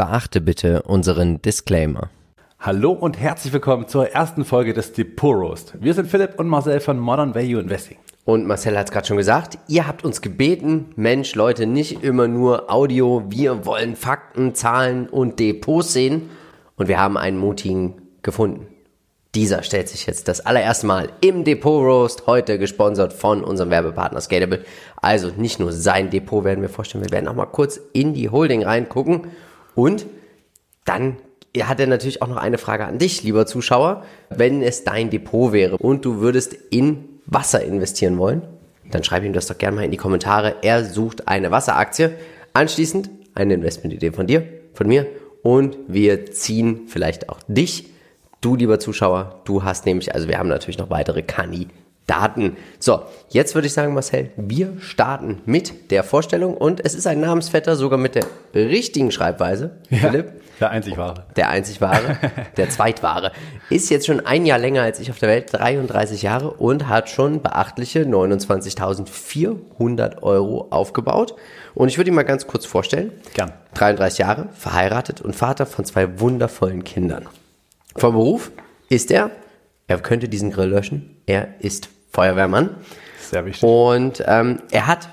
Beachte bitte unseren Disclaimer. Hallo und herzlich willkommen zur ersten Folge des Depot Roast. Wir sind Philipp und Marcel von Modern Value Investing. Und Marcel hat es gerade schon gesagt, ihr habt uns gebeten, Mensch, Leute, nicht immer nur Audio, wir wollen Fakten, Zahlen und Depots sehen. Und wir haben einen mutigen gefunden. Dieser stellt sich jetzt das allererste Mal im Depot Roast, heute gesponsert von unserem Werbepartner Scalable. Also nicht nur sein Depot werden wir vorstellen, wir werden auch mal kurz in die Holding reingucken. Und dann hat er natürlich auch noch eine Frage an dich, lieber Zuschauer. Wenn es dein Depot wäre und du würdest in Wasser investieren wollen, dann schreib ihm das doch gerne mal in die Kommentare. Er sucht eine Wasseraktie. Anschließend eine Investmentidee von dir, von mir und wir ziehen vielleicht auch dich Du, lieber Zuschauer, du hast nämlich, also wir haben natürlich noch weitere Kandidaten. So, jetzt würde ich sagen, Marcel, wir starten mit der Vorstellung und es ist ein Namensvetter, sogar mit der richtigen Schreibweise. Ja, Philipp. Der einzig wahre. Der einzig wahre, der zweitwahre. Ist jetzt schon ein Jahr länger als ich auf der Welt, 33 Jahre und hat schon beachtliche 29.400 Euro aufgebaut. Und ich würde ihn mal ganz kurz vorstellen. Gern. 33 Jahre, verheiratet und Vater von zwei wundervollen Kindern. Vom Beruf ist er, er könnte diesen Grill löschen, er ist Feuerwehrmann. Sehr wichtig. Und ähm, er hat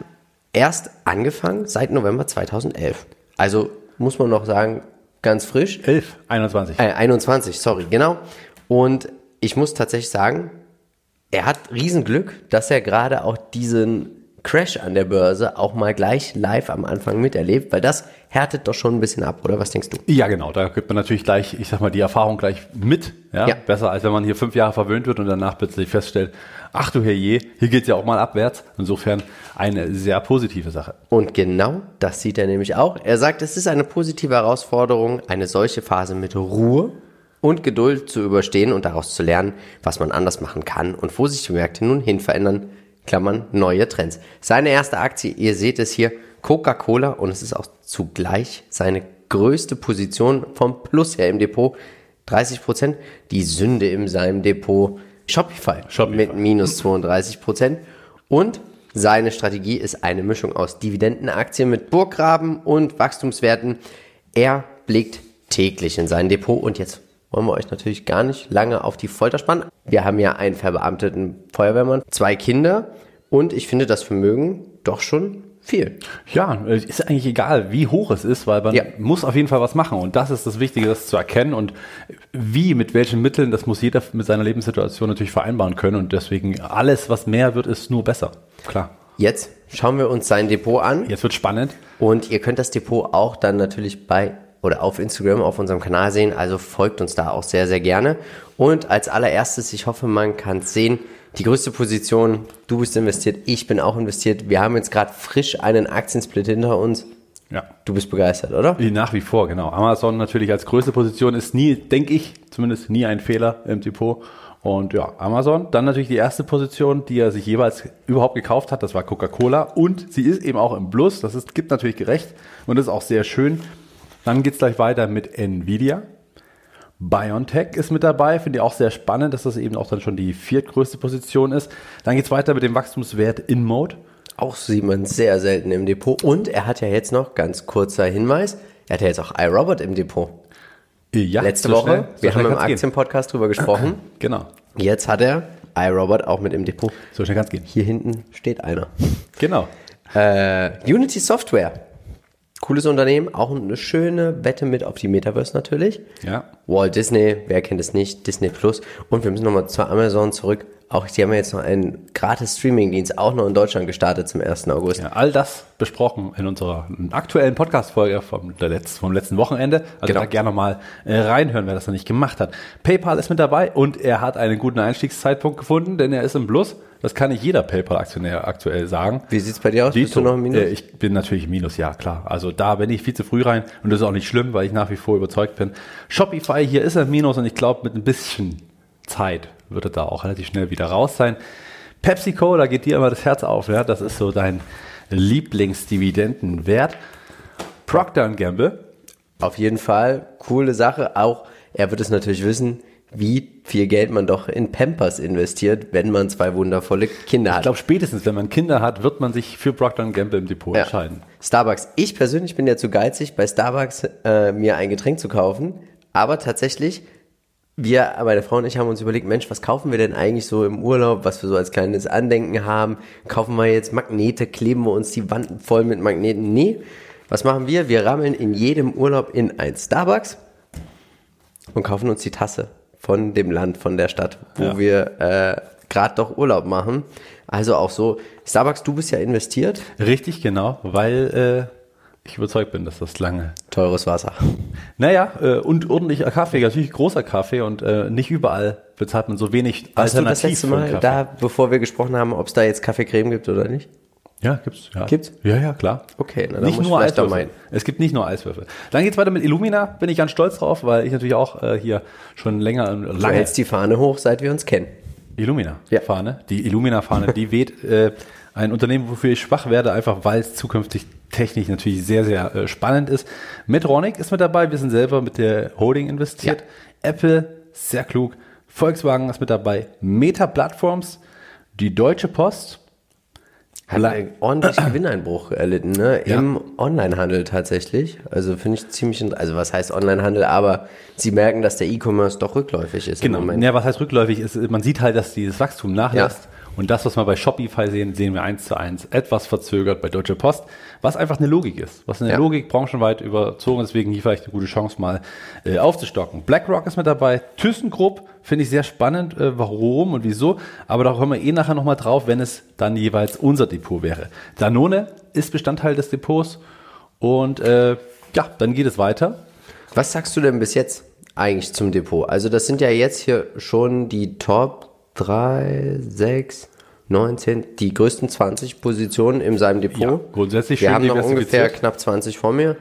erst angefangen seit November 2011. Also muss man noch sagen, ganz frisch. 11, 21. Äh, 21, sorry, genau. Und ich muss tatsächlich sagen, er hat Riesenglück, dass er gerade auch diesen Crash an der Börse auch mal gleich live am Anfang miterlebt, weil das härtet doch schon ein bisschen ab, oder was denkst du? Ja, genau. Da gibt man natürlich gleich, ich sag mal, die Erfahrung gleich mit. Ja? Ja. Besser, als wenn man hier fünf Jahre verwöhnt wird und danach plötzlich feststellt, ach du herrje, hier geht's ja auch mal abwärts. Insofern eine sehr positive Sache. Und genau das sieht er nämlich auch. Er sagt, es ist eine positive Herausforderung, eine solche Phase mit Ruhe und Geduld zu überstehen und daraus zu lernen, was man anders machen kann und wo sich die Märkte nun hin verändern. Klammern, neue Trends. Seine erste Aktie, ihr seht es hier, Coca-Cola und es ist auch zugleich seine größte Position vom Plus her im Depot. 30 Prozent. Die Sünde in seinem Depot Shopify, Shopify. mit minus 32 Prozent. Und seine Strategie ist eine Mischung aus Dividendenaktien mit Burggraben und Wachstumswerten. Er blickt täglich in sein Depot und jetzt wollen wir euch natürlich gar nicht lange auf die Folter spannen. Wir haben ja einen verbeamteten Feuerwehrmann, zwei Kinder und ich finde das Vermögen doch schon viel. Ja, ist eigentlich egal, wie hoch es ist, weil man Ja. muss auf jeden Fall was machen. Und das ist das Wichtige, das zu erkennen. Und wie, mit welchen Mitteln, das muss jeder mit seiner Lebenssituation natürlich vereinbaren können. Und deswegen alles, was mehr wird, ist nur besser. Klar. Jetzt schauen wir uns sein Depot an Jetzt wird spannend. und ihr könnt das Depot auch dann natürlich bei oder auf Instagram auf unserem Kanal sehen. Also folgt uns da auch sehr, sehr gerne. Und als allererstes, ich hoffe, man kann es sehen, die größte Position, du bist investiert, ich bin auch investiert. Wir haben jetzt gerade frisch einen Aktiensplit hinter uns. Ja. Du bist begeistert, oder? Wie Nach wie vor, genau. Amazon natürlich als größte Position ist nie, denke ich, zumindest nie ein Fehler im Depot. Und ja, Amazon. Dann natürlich die erste Position, die er sich jeweils überhaupt gekauft hat, das war Coca-Cola. Und sie ist eben auch im Plus. Das ist, gibt natürlich gerecht und ist auch sehr schön. Dann geht's gleich weiter mit Nvidia. BioNTech ist mit dabei, finde ich auch sehr spannend, dass das eben auch dann schon die viertgrößte Position ist. Dann geht's weiter mit dem Wachstumswert InMode. Auch sieht man sehr selten im Depot. Und er hat ja jetzt noch, ganz kurzer Hinweis, er hat ja jetzt auch iRobot im Depot. Ja, Letzte so Woche, schnell- so wir haben im. Aktienpodcast drüber gesprochen. Genau, Jetzt hat er iRobot auch mit im Depot. so schnell kann's gehen. Hier hinten steht einer. Genau. Äh, Unity Software. Cooles Unternehmen, auch eine schöne Wette mit auf die Metaverse natürlich. Ja. Walt Disney, wer kennt es nicht, Disney Plus. Und wir müssen nochmal zu Amazon zurück. Auch die haben ja jetzt noch einen gratis Streaming-Dienst auch noch in Deutschland gestartet zum 1. August. Ja, all das besprochen in unserer aktuellen Podcast-Folge vom, Letz-, vom letzten Wochenende. Also Genau. da gerne mal äh, reinhören, wer das noch nicht gemacht hat. PayPal ist mit dabei und er hat einen guten Einstiegszeitpunkt gefunden, denn er ist im Plus. Das kann nicht jeder PayPal-Aktionär aktuell sagen. Wie sieht's bei dir aus? Bist du noch im Minus? Äh, ich bin natürlich im Minus, ja klar. Also da bin ich viel zu früh rein und das ist auch nicht schlimm, weil ich nach wie vor überzeugt bin. Shopify, hier ist im Minus und ich glaube mit ein bisschen Zeit wird er da auch relativ schnell wieder raus sein. PepsiCo, da geht dir immer das Herz auf, ja. Das ist so dein Lieblingsdividendenwert. Procter Gamble, Auf jeden Fall, coole Sache. Auch, er wird es natürlich wissen, wie viel Geld man doch in Pampers investiert, wenn man zwei wundervolle Kinder hat. Ich glaube, spätestens, wenn man Kinder hat, wird man sich für Procter Gamble im Depot Ja. entscheiden. Starbucks. Ich persönlich bin ja zu geizig, bei Starbucks äh, mir ein Getränk zu kaufen. Aber tatsächlich, wir, meine Frau und ich haben uns überlegt, Mensch, was kaufen wir denn eigentlich so im Urlaub, was wir so als kleines Andenken haben? Kaufen wir jetzt Magnete, kleben wir uns die Wanden voll mit Magneten? Nee. Was machen wir? Wir rammeln in jedem Urlaub in ein Starbucks und kaufen uns die Tasse von dem Land, von der Stadt, wo Ja. wir äh, gerade doch Urlaub machen. Also auch so, Starbucks, du bist ja investiert. Richtig, genau, weil äh, ich überzeugt bin, dass das lange. Teures Wasser. Naja, äh, und ordentlicher Kaffee, natürlich großer Kaffee und äh, nicht überall bezahlt man so wenig Hast du das letzte Mal da, bevor wir gesprochen haben, ob es da jetzt Kaffeecreme gibt oder nicht? Ja, gibt's. Ja. Gibt's? Ja, ja, klar. Okay, na, nicht nur Eiswürfel. Es gibt nicht nur Eiswürfel. Dann geht's weiter mit Illumina. Bin ich ganz stolz drauf, weil ich natürlich auch äh, hier schon länger Du lange hältst die Fahne hoch, seit wir uns kennen. Illumina Ja. Fahne. Die Illumina Fahne, die weht äh, ein Unternehmen, wofür ich schwach werde, einfach weil es zukünftig technisch natürlich sehr, sehr äh, spannend ist. Medtronic ist mit dabei. Wir sind selber mit der Holding investiert. Apple, sehr klug. Volkswagen ist mit dabei. Meta Platforms, die Deutsche Post. Hat einen ordentlichen Gewinneinbruch erlitten, ne? Ja. Im Onlinehandel tatsächlich. Also finde ich ziemlich, also was heißt Onlinehandel, aber sie merken, dass der E-Commerce doch rückläufig ist Genau. im Moment. Ja, was heißt rückläufig ist, man sieht halt, dass dieses Wachstum nachlässt. Und das, was wir bei Shopify sehen, sehen wir eins zu eins etwas verzögert bei Deutsche Post, was einfach eine Logik ist. Was eine Ja. Logik branchenweit überzogen, ist, deswegen hier vielleicht eine gute Chance mal äh, aufzustocken. BlackRock ist mit dabei, ThyssenKrupp finde ich sehr spannend, äh, warum und wieso, aber da kommen wir eh nachher nochmal drauf, wenn es dann jeweils unser Depot wäre. Danone ist Bestandteil des Depots und äh, ja, dann geht es weiter. Was sagst du denn bis jetzt eigentlich zum Depot? Also das sind ja jetzt hier schon die Top 3, 6, 19, die größten 20 Positionen in seinem Depot. Ja, grundsätzlich Wir schön haben noch ungefähr knapp 20 vor mir.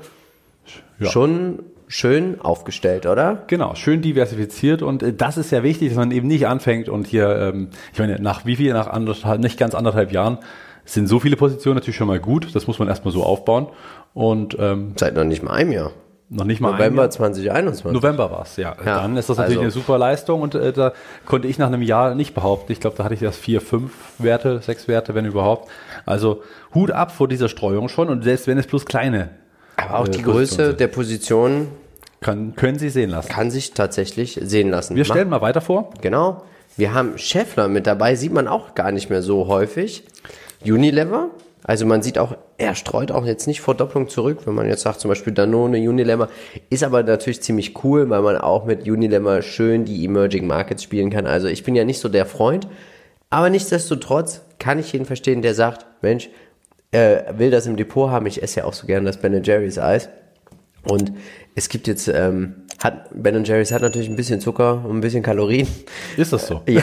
Ja. Schon schön aufgestellt, oder? Genau, schön diversifiziert und äh, das ist ja wichtig, dass man eben nicht anfängt und hier, ähm, ich meine, nach wie viel, nach anderthalb, nicht ganz anderthalb Jahren sind so viele Positionen natürlich schon mal gut, das muss man erstmal so aufbauen und ähm, Seit noch nicht mal einem Jahr. Noch nicht mal November Jahr. 2021. November war es, ja. Ja, Dann ist das natürlich also- eine super Leistung und äh, da konnte ich nach einem Jahr nicht behaupten. Ich glaube, da hatte ich das vier, fünf Werte, sechs Werte, wenn überhaupt. Also Hut ab vor dieser Streuung schon und selbst wenn es bloß kleine Aber auch äh, die Größe sind, der Position können, können Sie sehen lassen. kann sich tatsächlich sehen lassen. Wir stellen mal weiter vor. Genau. Wir haben Scheffler mit dabei, sieht man auch gar nicht mehr so häufig. Unilever, also man sieht auch, er streut auch jetzt nicht vor Doppelung zurück, wenn man jetzt sagt, zum Beispiel Danone, Unilever, ist aber natürlich ziemlich cool, weil man auch mit Unilever schön die Emerging Markets spielen kann. Also ich bin ja nicht so der Freund, aber nichtsdestotrotz kann ich jeden verstehen, der sagt, Mensch, äh, will das im Depot haben, ich esse ja auch so gern das Ben Jerry's Eis. Und es gibt jetzt, ähm, hat, Ben Jerry's hat natürlich ein bisschen Zucker und ein bisschen Kalorien. Ist das so? Ja,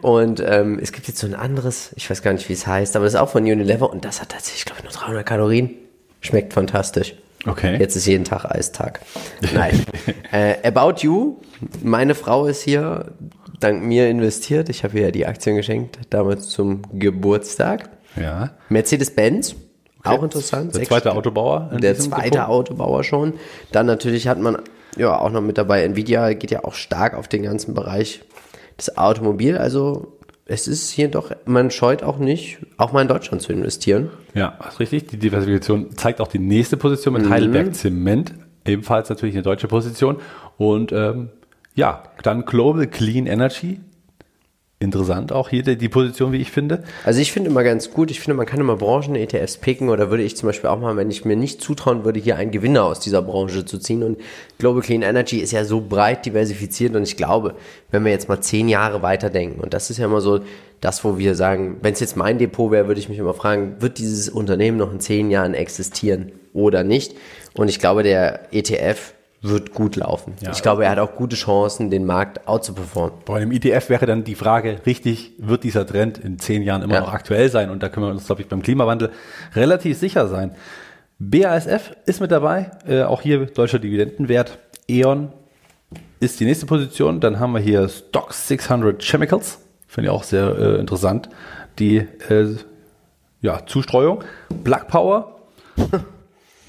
und ähm, es gibt jetzt so ein anderes, ich weiß gar nicht, wie es heißt, aber das ist auch von Unilever und das hat tatsächlich, glaube ich, nur 300 Kalorien. Schmeckt fantastisch. Okay. Jetzt ist jeden Tag Eistag. Nein. äh, About You, meine Frau ist hier dank mir investiert. Ich habe ihr ja die Aktien geschenkt, damals zum Geburtstag. Ja. Mercedes-Benz, auch interessant. Der sechs zweite Stück. Autobauer. Der zweite Depot. Autobauer schon. Dann natürlich hat man ja auch noch mit dabei Nvidia, geht ja auch stark auf den ganzen Bereich des Automobil. Also es ist hier doch, man scheut auch nicht, auch mal in Deutschland zu investieren. Ja, das ist richtig. Die Diversifikation zeigt auch die nächste Position Mhm. mit Heidelberg Zement. Ebenfalls natürlich eine deutsche Position. Und ähm, ja, dann Global Clean Energy. Interessant auch hier die, Position, wie ich finde. Also ich finde immer ganz gut, ich finde, man kann immer Branchen-ETFs picken oder würde ich zum Beispiel auch mal, wenn ich mir nicht zutrauen würde, hier einen Gewinner aus dieser Branche zu ziehen. Und Global Clean Energy ist ja so breit diversifiziert und ich glaube, wenn wir jetzt mal zehn Jahre weiterdenken, und das ist ja immer so das, wo wir sagen, wenn es jetzt mein Depot wäre, würde ich mich immer fragen, wird dieses Unternehmen noch in zehn Jahren existieren oder nicht? Und ich glaube, der ETF wird gut laufen. Ja. ich glaube, er hat auch gute Chancen, den Markt outzuperformen. Bei einem ETF wäre dann die Frage, richtig, wird dieser Trend in zehn Jahren immer Ja. noch aktuell sein? Und da können wir uns, glaube ich, beim Klimawandel relativ sicher sein. BASF ist mit dabei, äh, auch hier deutscher Dividendenwert. E.ON ist die nächste Position. Dann haben wir hier Stock 600 Chemicals, finde ich auch sehr äh, interessant. Die äh, ja, Zustreuung. Black Power,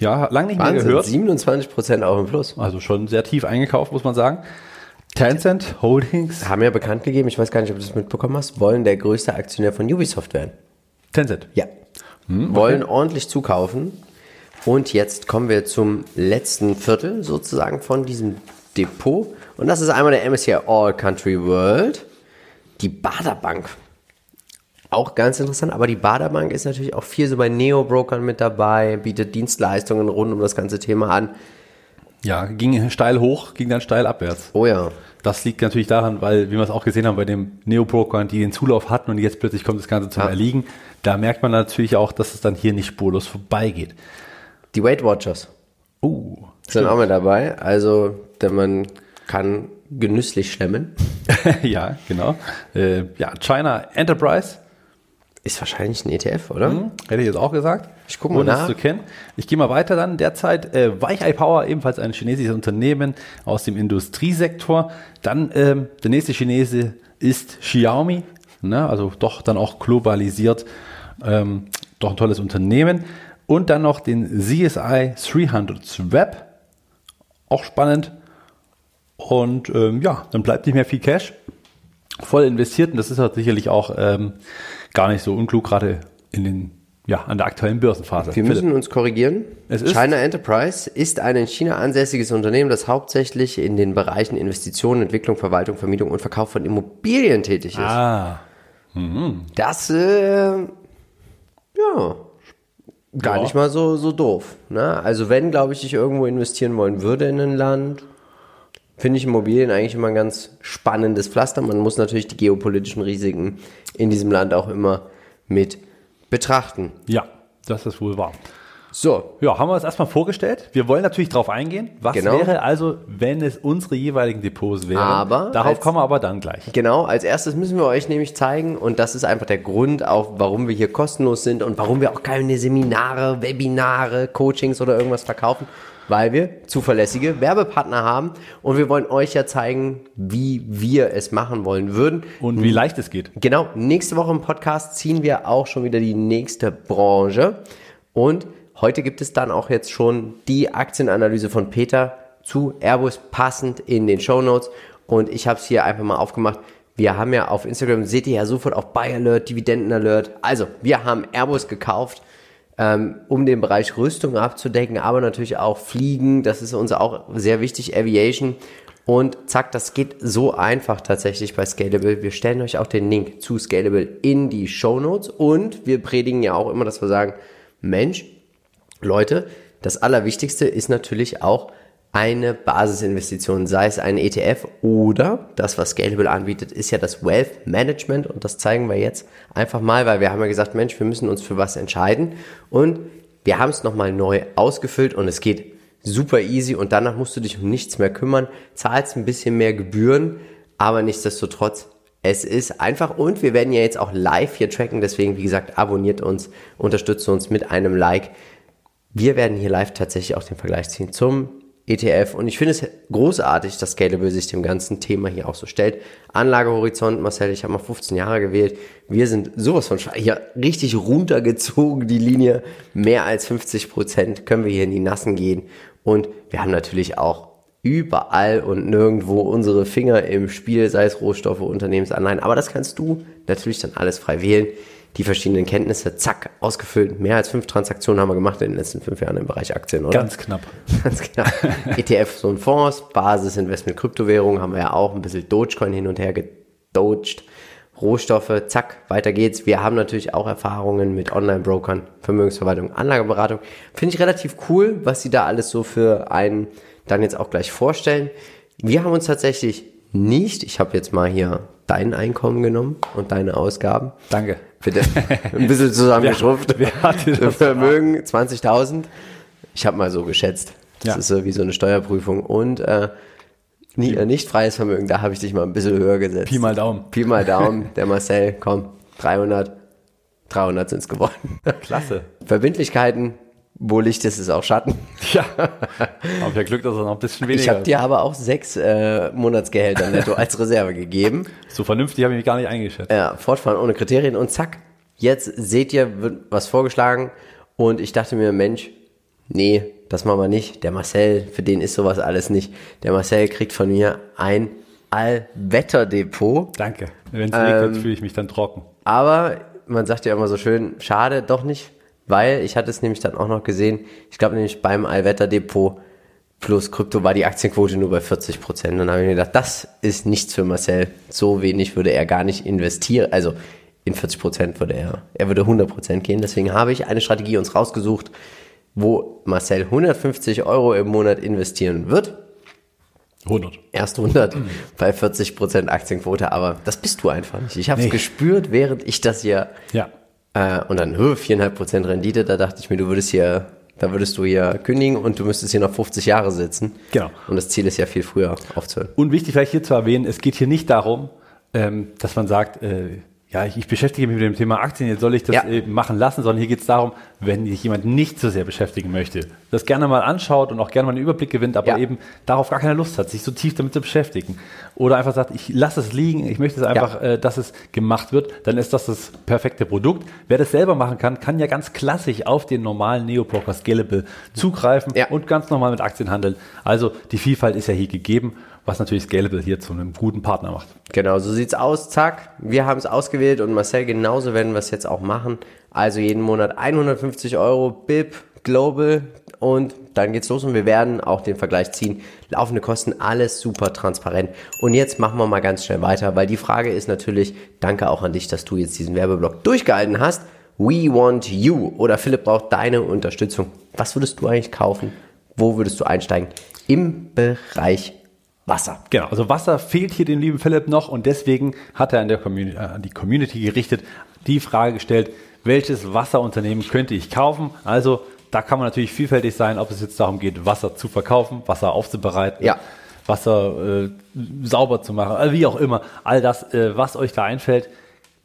ja, lang nicht mehr Wahnsinn, gehört. 27 Prozent auch im Plus. Also schon sehr tief eingekauft, muss man sagen. Tencent Holdings. Haben ja bekannt gegeben, ich weiß gar nicht, ob du das mitbekommen hast, wollen der größte Aktionär von Ubisoft werden. Tencent. Ja. Wollen ordentlich zukaufen. Und jetzt kommen wir zum letzten Viertel sozusagen von diesem Depot. Und das ist einmal der MSCI All Country World. Die Baderbank. Auch ganz interessant, aber die Baderbank ist natürlich auch viel so bei Neo-Brokern mit dabei, bietet Dienstleistungen rund um das ganze Thema an. Ja, ging steil hoch, ging dann steil abwärts. Oh ja. Das liegt natürlich daran, weil, wie wir es auch gesehen haben bei dem Neo-Brokern, die den Zulauf hatten und jetzt plötzlich kommt das Ganze zum Ja. Erliegen. Da merkt man natürlich auch, dass es dann hier nicht spurlos vorbeigeht. Die Weight Watchers Oh, sind auch mit dabei. Also, denn man kann genüsslich schlemmen. ja, genau. Äh, ja, China Enterprise, Ist wahrscheinlich ein ETF, oder? hm, hätte ich jetzt auch gesagt. Ich guck mal nach. zu kennen. Ich gehe mal weiter dann. Derzeit äh, Weichei Power, ebenfalls ein chinesisches Unternehmen aus dem Industriesektor. Dann ähm, der nächste Chinese ist Xiaomi, ne? also doch dann auch globalisiert. Ähm, doch ein tolles Unternehmen. Und dann noch den CSI 300 Swap, auch spannend. Und ähm, ja, dann bleibt nicht mehr viel Cash. Voll investiert und das ist halt sicherlich auch ähm, gar nicht so unklug, gerade in den, ja, an der aktuellen Börsenphase. Wir müssen uns korrigieren. China Enterprise ist ein in China ansässiges Unternehmen, das hauptsächlich in den Bereichen Investitionen, Entwicklung, Verwaltung, Vermietung und Verkauf von Immobilien tätig ist. ah, Das, äh, ja, gar Ja. nicht mal so, so doof. Ne? Also wenn, glaube ich, ich irgendwo investieren wollen würde in ein Land, finde ich Immobilien eigentlich immer ein ganz spannendes Pflaster. Man muss natürlich die geopolitischen Risiken in diesem Land auch immer mit betrachten. ja, das ist wohl wahr. So, Ja, haben wir uns erstmal vorgestellt. Wir wollen natürlich drauf eingehen. Was Genau. wäre also, wenn es unsere jeweiligen Depots wären? Aber Darauf als- kommen wir aber dann gleich. Genau, als erstes müssen wir euch nämlich zeigen, und das ist einfach der Grund auch, warum wir hier kostenlos sind und warum wir auch keine Seminare, Webinare, Coachings oder irgendwas verkaufen, weil wir zuverlässige Werbepartner haben und wir wollen euch ja zeigen, wie wir es machen wollen würden. Und wie leicht es geht. Genau, nächste Woche im Podcast ziehen wir auch schon wieder die nächste Branche. Und heute gibt es dann auch jetzt schon die Aktienanalyse von Peter zu Airbus passend in den Show Notes. Und ich habe es hier einfach mal aufgemacht. Wir haben ja auf Instagram, seht ihr ja sofort auch Buy Alert, Dividenden Alert. Also, wir haben Airbus gekauft, ähm, um den Bereich Rüstung abzudecken, aber natürlich auch Fliegen. Das ist uns auch sehr wichtig, Aviation. Und zack, das geht so einfach tatsächlich bei Scalable. Wir stellen euch auch den Link zu Scalable in die Show Notes und wir predigen ja auch immer, dass wir sagen, Mensch, Leute, das Allerwichtigste ist natürlich auch eine Basisinvestition, sei es ein ETF oder das, was Scalable anbietet, ist ja das Wealth Management. Und das zeigen wir jetzt einfach mal, weil wir haben ja gesagt, Mensch, wir müssen uns für was entscheiden. Und wir haben es nochmal neu ausgefüllt und es geht super easy. Und danach musst du dich um nichts mehr kümmern, zahlst ein bisschen mehr Gebühren, aber nichtsdestotrotz es ist einfach. Und wir werden ja jetzt auch live hier tracken, deswegen wie gesagt, abonniert uns, unterstützt uns mit einem Like. Wir werden hier live tatsächlich auch den Vergleich ziehen zum ETF und ich finde es großartig, dass Scalable sich dem ganzen Thema hier auch so stellt. Anlagehorizont, Marcel, ich habe mal 15 Jahre gewählt. Wir sind sowas von hier richtig runtergezogen, die Linie. Mehr als 50 Prozent können wir hier in die Nassen gehen und wir haben natürlich auch überall und nirgendwo unsere Finger im Spiel, sei es Rohstoffe, Unternehmensanleihen. Aber das kannst du natürlich dann alles frei wählen. Die verschiedenen Kenntnisse, zack, ausgefüllt. Mehr als fünf Transaktionen haben wir gemacht in den letzten fünf Jahren im Bereich Aktien, oder? Ganz knapp. Ganz genau. ETF, so ein Fonds, Basisinvestment, Kryptowährungen haben wir ja auch ein bisschen Dogecoin hin und her gedoged. Rohstoffe, zack, weiter geht's. Wir haben natürlich auch Erfahrungen mit Online-Brokern, Vermögensverwaltung, Anlageberatung. Finde ich relativ cool, was sie da alles so für einen dann jetzt auch gleich vorstellen. Wir haben uns tatsächlich nicht, ich habe jetzt mal hier dein Einkommen genommen und deine Ausgaben. Danke. Bitte. Ein bisschen zusammengeschrumpft. Wer- wer Vermögen 20.000. Ich habe mal so geschätzt. Das Ja. ist so wie so eine Steuerprüfung. Und äh, nie, äh, nicht freies Vermögen, da habe ich dich mal ein bisschen höher gesetzt. Pi mal Daumen. Pi mal Daumen. Der Marcel, komm, 300. 300 sind es geworden. Klasse. Verbindlichkeiten, wo Licht ist, ist auch Schatten. Ja. Hab ja Glück, dass er noch ein bisschen weniger Ich habe dir aber auch sechs äh, Monatsgehälter netto als Reserve gegeben. So vernünftig habe ich mich gar nicht eingeschätzt. Ja, fortfahren ohne Kriterien und zack, jetzt seht ihr, wird was vorgeschlagen und ich dachte mir, Mensch, nee, das machen wir nicht. Der Marcel, für den ist sowas alles nicht. Der Marcel kriegt von mir ein Allwetterdepot. Danke. Wenn es regnet, fühle ich mich dann trocken. Aber man sagt ja immer so schön, schade, doch nicht, weil ich hatte es nämlich dann auch noch gesehen. Ich glaube nämlich beim Allwetterdepot plus Krypto war die Aktienquote nur bei 40 Prozent. Und dann habe ich mir gedacht, das ist nichts für Marcel. So wenig würde er gar nicht investieren. Also in 40 Prozent würde er, er würde 100 Prozent gehen. Deswegen habe ich eine Strategie uns rausgesucht, wo Marcel 150 Euro im Monat investieren wird. 100. Erst 100 bei 40% Aktienquote, aber das bist du einfach nicht. Ich habe es Nee. gespürt, während ich das hier Ja. Äh, und dann hö, 4,5% Rendite, da dachte ich mir, du würdest hier, da würdest du hier kündigen und du müsstest hier noch 50 Jahre sitzen. Genau. Und das Ziel ist ja viel früher aufzuhören. Und wichtig vielleicht hier zu erwähnen, es geht hier nicht darum, ähm, dass man sagt, äh, ja, ich, ich beschäftige mich mit dem Thema Aktien, jetzt soll ich das Ja. äh, machen lassen, sondern hier geht es darum, wenn sich jemand nicht so sehr beschäftigen möchte, das gerne mal anschaut und auch gerne mal einen Überblick gewinnt, aber Ja. eben darauf gar keine Lust hat, sich so tief damit zu beschäftigen. Oder einfach sagt, ich lasse es liegen, ich möchte es einfach, äh, dass es gemacht wird, dann ist das das perfekte Produkt. Wer das selber machen kann, kann ja ganz klassisch auf den normalen Neopoker Scalable zugreifen Ja. und ganz normal mit Aktien handeln. Also die Vielfalt ist ja hier gegeben, was natürlich Scalable hier zu einem guten Partner macht. Genau, so sieht's aus. Zack, wir haben es ausgewählt und Marcel, genauso werden wir es jetzt auch machen. Also jeden Monat 150 Euro BIP Global und dann geht's los und wir werden auch den Vergleich ziehen. Laufende Kosten, alles super transparent. Und jetzt machen wir mal ganz schnell weiter, weil die Frage ist natürlich, danke auch an dich, dass du jetzt diesen Werbeblock durchgehalten hast. We want you oder Philipp braucht deine Unterstützung. Was würdest du eigentlich kaufen? Wo würdest du einsteigen? Im Bereich Wasser. Genau, also Wasser fehlt hier dem lieben Philipp noch und deswegen hat er an, der Community, äh, an die Community gerichtet die Frage gestellt, welches Wasserunternehmen könnte ich kaufen? Also da kann man natürlich vielfältig sein, ob es jetzt darum geht, Wasser zu verkaufen, Wasser aufzubereiten, Ja. Wasser äh, sauber zu machen, also wie auch immer. All das, äh, was euch da einfällt,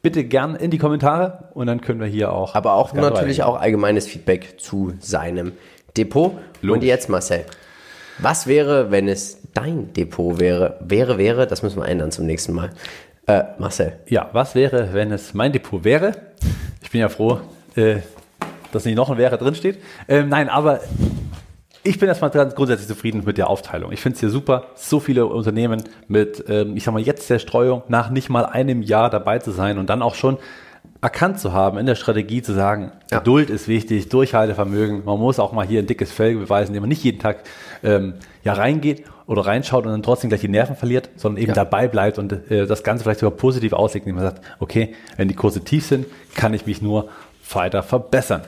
bitte gern in die Kommentare und dann können wir hier auch. Aber auch natürlich auch allgemeines Feedback zu seinem Depot. Und Logisch. jetzt, Marcel, was wäre, wenn es dein Depot wäre? Wäre, wäre, das müssen wir ändern zum nächsten Mal. Äh, Marcel, Ja, was wäre, wenn es mein Depot wäre? Ich bin ja froh, äh, dass nicht noch ein wäre drinsteht. Ähm, nein, aber ich bin erstmal ganz grundsätzlich zufrieden mit der Aufteilung. Ich finde es hier super, so viele Unternehmen mit, ähm, ich sag mal, jetzt der Streuung nach nicht mal einem Jahr dabei zu sein und dann auch schon erkannt zu haben, in der Strategie zu sagen, Ja. Geduld ist wichtig, Durchhaltevermögen. Man muss auch mal hier ein dickes Fell beweisen, indem man nicht jeden Tag ähm, ja reingeht oder reinschaut und dann trotzdem gleich die Nerven verliert, sondern eben Ja. dabei bleibt und äh, das Ganze vielleicht sogar positiv auslegt, indem man sagt, okay, wenn die Kurse tief sind, kann ich mich nur weiter verbessern.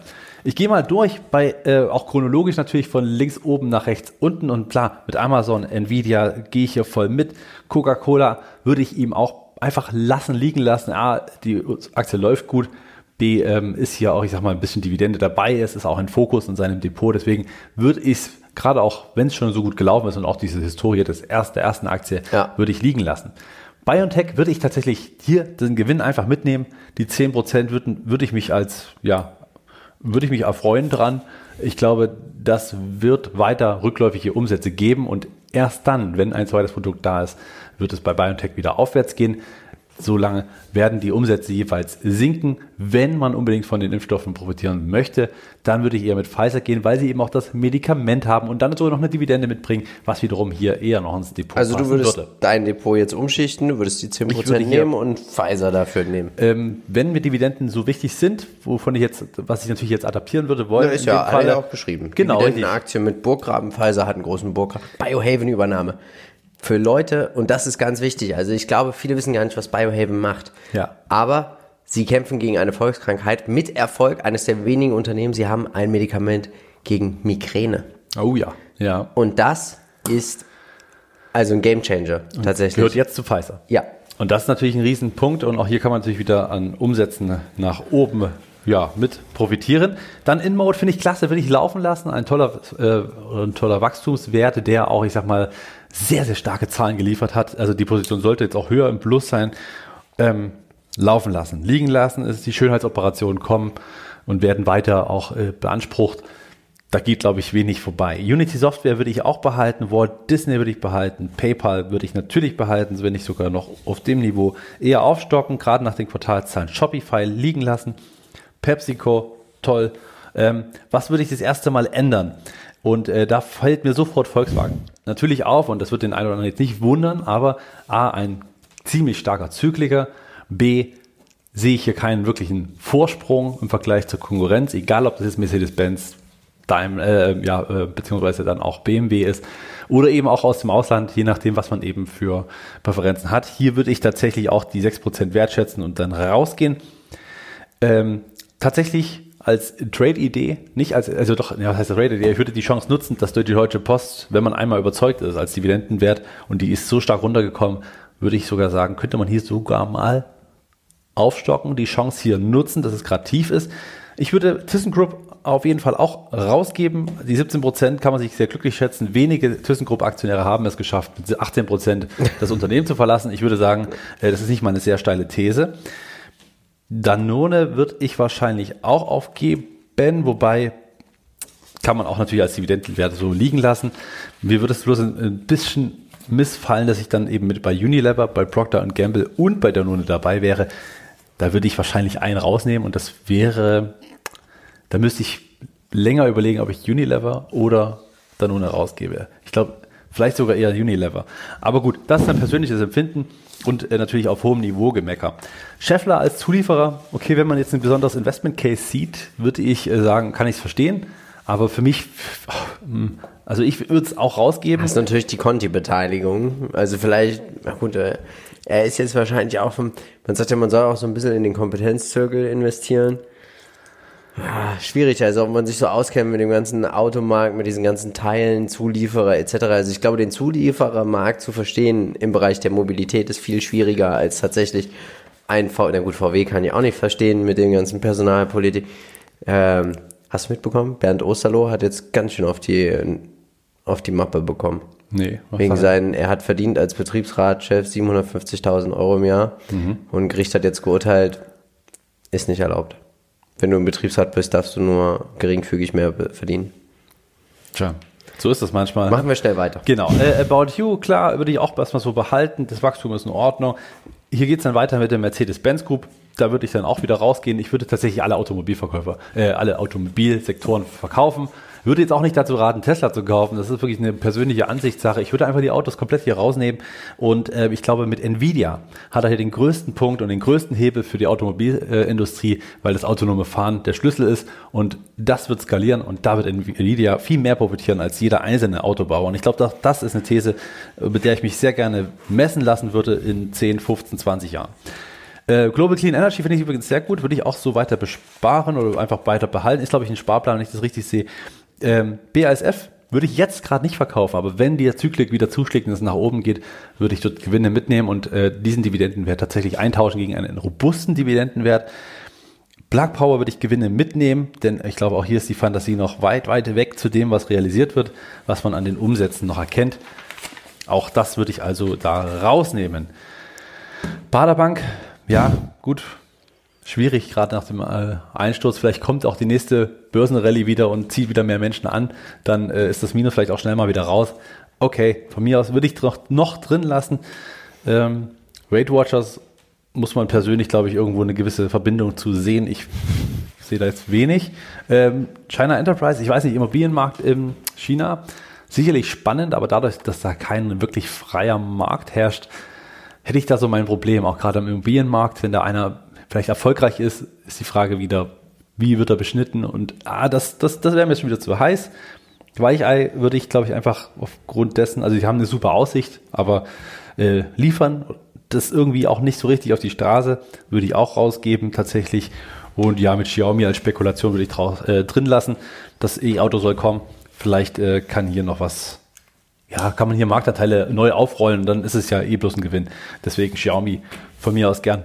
Ich gehe mal durch bei äh, auch chronologisch natürlich von links oben nach rechts unten und klar, mit Amazon, Nvidia gehe ich hier voll mit. Coca-Cola würde ich ihm auch einfach lassen, liegen lassen. A, die Aktie läuft gut. B, ähm, ist hier auch, ich sag mal, ein bisschen Dividende dabei. Es ist auch ein Fokus in seinem Depot. Deswegen würde ich es, gerade auch wenn es schon so gut gelaufen ist und auch diese Historie des ersten, der ersten Aktie, Ja. würde ich liegen lassen. BioNTech würde ich tatsächlich hier den Gewinn einfach mitnehmen. Die 10% würden, würde ich mich als, ja, würde ich mich erfreuen dran. Ich glaube, das wird weiter rückläufige Umsätze geben und erst dann, wenn ein zweites Produkt da ist, wird es bei BioNTech wieder aufwärts gehen. Solange werden die Umsätze jeweils sinken. Wenn man unbedingt von den Impfstoffen profitieren möchte, dann würde ich eher mit Pfizer gehen, weil sie eben auch das Medikament haben und dann sogar noch eine Dividende mitbringen, was wiederum hier eher noch ins Depot also du würdest würde. dein Depot jetzt umschichten, du würdest die Ich 10% würde nehmen und Pfizer dafür nehmen. Ähm, wenn mir Dividenden so wichtig sind, wovon ich jetzt, was ich natürlich jetzt adaptieren würde wollen, Ja, ist ja alle auch beschrieben. Genau, richtig. Dividendenaktien mit Burggraben. Pfizer hat einen großen Burggraben. Biohaven-Übernahme. Für Leute, und das ist ganz wichtig, also ich glaube, viele wissen gar nicht, was Biohaven macht. Ja. Aber sie kämpfen gegen eine Volkskrankheit mit Erfolg, eines der wenigen Unternehmen, sie haben ein Medikament gegen Migräne. Oh ja, ja. Und das ist also ein Gamechanger tatsächlich. Gehört jetzt zu Pfizer. Ja. Und das ist natürlich ein Riesenpunkt und auch hier kann man natürlich wieder an Umsätzen nach oben ja, mit profitieren. Dann InMode finde ich klasse, will ich laufen lassen. Ein toller, äh, ein toller Wachstumswert, der auch, ich sag mal, sehr, sehr starke Zahlen geliefert hat. Also die Position sollte jetzt auch höher im Plus sein. Ähm, laufen lassen. Liegen lassen ist die Schönheitsoperationen kommen und werden weiter auch äh, beansprucht. Da geht, glaube ich, wenig vorbei. Unity Software würde ich auch behalten, Walt Disney würde ich behalten, PayPal würde ich natürlich behalten, wenn nicht sogar noch auf dem Niveau eher aufstocken, gerade nach den Quartalszahlen. Shopify liegen lassen, PepsiCo, toll. Ähm, was würde ich das erste Mal ändern? Und äh, da fällt mir sofort Volkswagen natürlich auf und das wird den einen oder anderen jetzt nicht wundern, aber A, ein ziemlich starker Zykliker, B, sehe ich hier keinen wirklichen Vorsprung im Vergleich zur Konkurrenz, egal ob das jetzt Mercedes-Benz, Daimler, äh, ja, äh, beziehungsweise dann auch BMW ist oder eben auch aus dem Ausland, je nachdem, was man eben für Präferenzen hat. Hier würde ich tatsächlich auch die 6% wertschätzen und dann rausgehen. Ähm, tatsächlich als Trade-Idee, nicht als, also doch, ja, was heißt Trade-Idee? Ich würde die Chance nutzen, dass durch die Deutsche Post, wenn man einmal überzeugt ist als Dividendenwert und die ist so stark runtergekommen, würde ich sogar sagen, könnte man hier sogar mal aufstocken, die Chance hier nutzen, dass es gerade tief ist. Ich würde ThyssenKrupp auf jeden Fall auch rausgeben. Die 17 Prozent kann man sich sehr glücklich schätzen. Wenige ThyssenKrupp-Aktionäre haben es geschafft, mit 18 Prozent das Unternehmen zu verlassen. Ich würde sagen, äh, das ist nicht mal eine sehr steile These. Danone würde ich wahrscheinlich auch aufgeben, wobei kann man auch natürlich als Dividendenwerte so liegen lassen. Mir würde es bloß ein bisschen missfallen, dass ich dann eben mit bei Unilever, bei Procter Gamble und bei Danone dabei wäre. Da würde ich wahrscheinlich einen rausnehmen und das wäre, da müsste ich länger überlegen, ob ich Unilever oder Danone rausgebe. Ich glaube, vielleicht sogar eher Unilever. Aber gut, das ist ein persönliches Empfinden und äh, natürlich auf hohem Niveau Gemecker. Scheffler als Zulieferer, okay, wenn man jetzt ein besonderes Investment Case sieht, würde ich äh, sagen, kann ich es verstehen. Aber für mich, hm, also ich würde es auch rausgeben. Das ist natürlich die Conti-Beteiligung. Also vielleicht, na gut, äh, er ist jetzt wahrscheinlich auch vom, man sagt ja, man soll auch so ein bisschen in den Kompetenzzirkel investieren. Ja, schwierig, also ob man sich so auskennt mit dem ganzen Automarkt, mit diesen ganzen Teilen, Zulieferer etc. Also ich glaube, den Zulieferermarkt zu verstehen im Bereich der Mobilität ist viel schwieriger als tatsächlich ein V, na gut, VW kann ich auch nicht verstehen mit den ganzen Personalpolitik. Ähm, Hast du mitbekommen? Bernd Osterloh hat jetzt ganz schön auf die, auf die Mappe bekommen. Nee. Wegen seinen, er hat verdient als Betriebsratschef 750.000 Euro im Jahr mhm. und Gericht hat jetzt geurteilt, ist nicht erlaubt. Wenn du im Betriebsrat bist, darfst du nur geringfügig mehr verdienen. Tja, so ist das manchmal. Machen wir schnell weiter. Genau. Äh, About You, klar, würde ich auch erstmal so behalten. Das Wachstum ist in Ordnung. Hier geht es dann weiter mit der Mercedes-Benz Group da würde ich dann auch wieder rausgehen. Ich würde tatsächlich alle Automobilverkäufer, äh, alle Automobilsektoren verkaufen. Würde jetzt auch nicht dazu raten, Tesla zu kaufen. Das ist wirklich eine persönliche Ansichtssache. Ich würde einfach die Autos komplett hier rausnehmen. Und äh, ich glaube, mit Nvidia hat er hier den größten Punkt und den größten Hebel für die Automobilindustrie, weil das autonome Fahren der Schlüssel ist. Und das wird skalieren und da wird Nvidia viel mehr profitieren als jeder einzelne Autobauer. Und ich glaube, das, das ist eine These, mit der ich mich sehr gerne messen lassen würde in 10, 15, 20 Jahren. Äh, Global Clean Energy finde ich übrigens sehr gut, würde ich auch so weiter besparen oder einfach weiter behalten. Ist, glaube ich, ein Sparplan, wenn ich das richtig sehe. Ähm, BASF würde ich jetzt gerade nicht verkaufen, aber wenn der Zyklik wieder zuschlägt und es nach oben geht, würde ich dort Gewinne mitnehmen und äh, diesen Dividendenwert tatsächlich eintauschen gegen einen robusten Dividendenwert. Black Power würde ich Gewinne mitnehmen, denn ich glaube, auch hier ist die Fantasie noch weit, weit weg zu dem, was realisiert wird, was man an den Umsätzen noch erkennt. Auch das würde ich also da rausnehmen. Baderbank ja, gut. Schwierig, gerade nach dem äh, Einsturz. Vielleicht kommt auch die nächste Börsenrallye wieder und zieht wieder mehr Menschen an. Dann äh, ist das Minus vielleicht auch schnell mal wieder raus. Okay, von mir aus würde ich noch, noch drin lassen. Ähm, Weight Watchers muss man persönlich, glaube ich, irgendwo eine gewisse Verbindung zu sehen. Ich sehe da jetzt wenig. Ähm, China Enterprise, ich weiß nicht, Immobilienmarkt in China, sicherlich spannend, aber dadurch, dass da kein wirklich freier Markt herrscht, hätte ich da so mein Problem, auch gerade am Immobilienmarkt, wenn da einer vielleicht erfolgreich ist, ist die Frage wieder, wie wird er beschnitten und ah, das, das, das wäre mir schon wieder zu heiß. Weichei würde ich, glaube ich, einfach aufgrund dessen, also sie haben eine super Aussicht, aber äh, liefern, das irgendwie auch nicht so richtig auf die Straße, würde ich auch rausgeben tatsächlich. Und ja, mit Xiaomi als Spekulation würde ich draus, äh, drin lassen. Das E-Auto soll kommen. Vielleicht äh, kann hier noch was ja, kann man hier Marktanteile neu aufrollen, dann ist es ja eh bloß ein Gewinn. Deswegen Xiaomi von mir aus gern.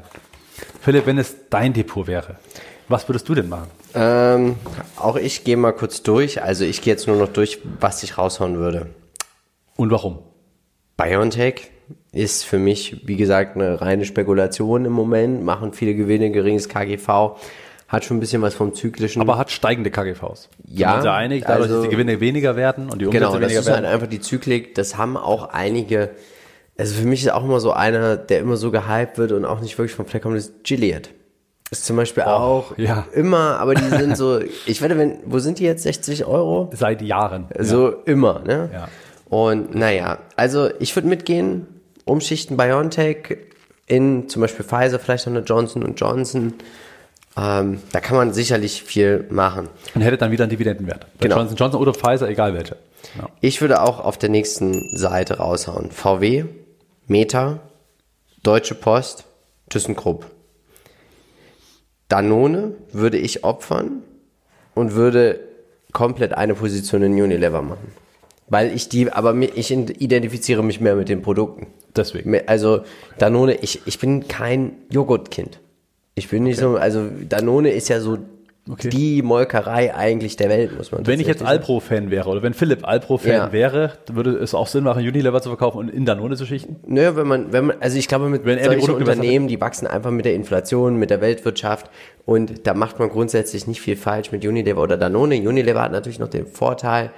Philipp, wenn es dein Depot wäre, was würdest du denn machen? Ähm, auch ich gehe mal kurz durch. Also ich gehe jetzt nur noch durch, was ich raushauen würde. Und warum? BioNTech ist für mich, wie gesagt, eine reine Spekulation im Moment, machen viele Gewinne, geringes KGV hat schon ein bisschen was vom zyklischen. Aber hat steigende KGVs. Ja. Sind wir uns ja einig, dadurch, also, dass die Gewinne weniger werden und die Umsätze genau, weniger werden. Genau, das ist halt einfach die Zyklik. Das haben auch einige. Also für mich ist auch immer so einer, der immer so gehypt wird und auch nicht wirklich vom Fleck kommt, ist Gilead. Ist zum Beispiel auch ja. immer, aber die sind so, ich wette, wenn, wo sind die jetzt? 60 Euro? Seit Jahren. So immer, ne? Ja. Und naja, also ich würde mitgehen, umschichten BioNTech in zum Beispiel Pfizer, vielleicht noch eine Johnson Johnson. Ähm, da kann man sicherlich viel machen. Und hätte dann wieder einen Dividendenwert. Bei Genau. Johnson Johnson oder Pfizer, egal welche. Ja. Ich würde auch auf der nächsten Seite raushauen. VW, Meta, Deutsche Post, ThyssenKrupp. Danone würde ich opfern und würde komplett eine Position in Unilever machen. Weil ich die, aber ich identifiziere mich mehr mit den Produkten. Deswegen. Also Danone, ich, ich bin kein Joghurtkind. Ich bin nicht so, also Danone ist ja so Okay. die Molkerei eigentlich der Welt, muss man Wenn ich jetzt Alpro-Fan wäre oder wenn Philipp Alpro-Fan Ja. wäre, würde es auch Sinn machen, Unilever zu verkaufen und in Danone zu schichten? Nö, wenn man, wenn man, also ich glaube, mit Wenn solchen Unternehmen, die wachsen einfach mit der Inflation, mit der Weltwirtschaft und da macht man grundsätzlich nicht viel falsch mit Unilever oder Danone. Unilever hat natürlich noch den Vorteil,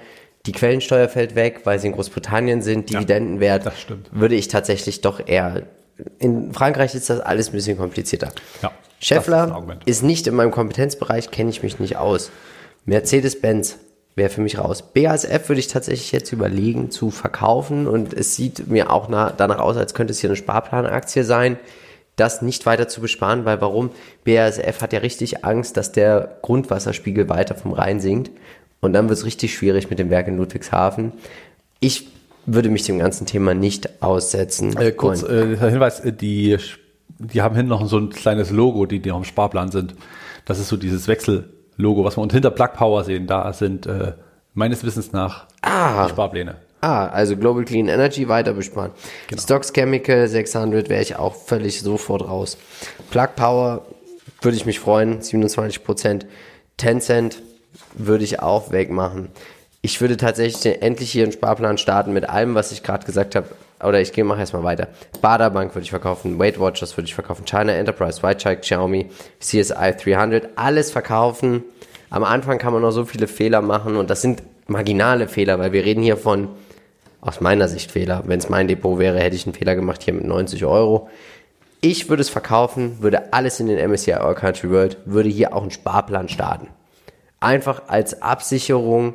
die Quellensteuer fällt weg, weil sie in Großbritannien sind, Dividendenwert. das stimmt. Würde ich tatsächlich doch eher, in Frankreich ist das alles ein bisschen komplizierter. Ja, ist Scheffler Argument. ist nicht in meinem Kompetenzbereich, kenne ich mich nicht aus. Mercedes-Benz wäre für mich raus. BASF würde ich tatsächlich jetzt überlegen zu verkaufen und es sieht mir auch na, danach aus, als könnte es hier eine Sparplanaktie sein, das nicht weiter zu besparen, weil warum? BASF hat ja richtig Angst, dass der Grundwasserspiegel weiter vom Rhein sinkt und dann wird es richtig schwierig mit dem Werk in Ludwigshafen. Ich würde mich dem ganzen Thema nicht aussetzen. Äh, kurz, äh, Hinweis, äh, die, die haben hinten noch so ein kleines Logo, die, die auf dem Sparplan sind. Das ist so dieses Wechsellogo, was wir unter hinter Plug Power sehen. Da sind äh, meines Wissens nach Ah. die Sparpläne. Ah, also Global Clean Energy weiter besparen. Stocks Chemical 600 wäre ich auch völlig sofort raus. Plug Power würde ich mich freuen, 27 Prozent. Tencent würde ich auch wegmachen. Ich würde tatsächlich endlich hier einen Sparplan starten mit allem, was ich gerade gesagt habe. Oder ich mache erstmal weiter. Baderbank würde ich verkaufen, Weight Watchers würde ich verkaufen, China Enterprise, Whitechike, Xiaomi, CSI 300, alles verkaufen. Am Anfang kann man noch so viele Fehler machen und das sind marginale Fehler, weil wir reden hier von aus meiner Sicht Fehler. Wenn es mein Depot wäre, hätte ich einen Fehler gemacht hier mit 90 Euro. Ich würde es verkaufen, würde alles in den MSCI All Country World, würde hier auch einen Sparplan starten. Einfach als Absicherung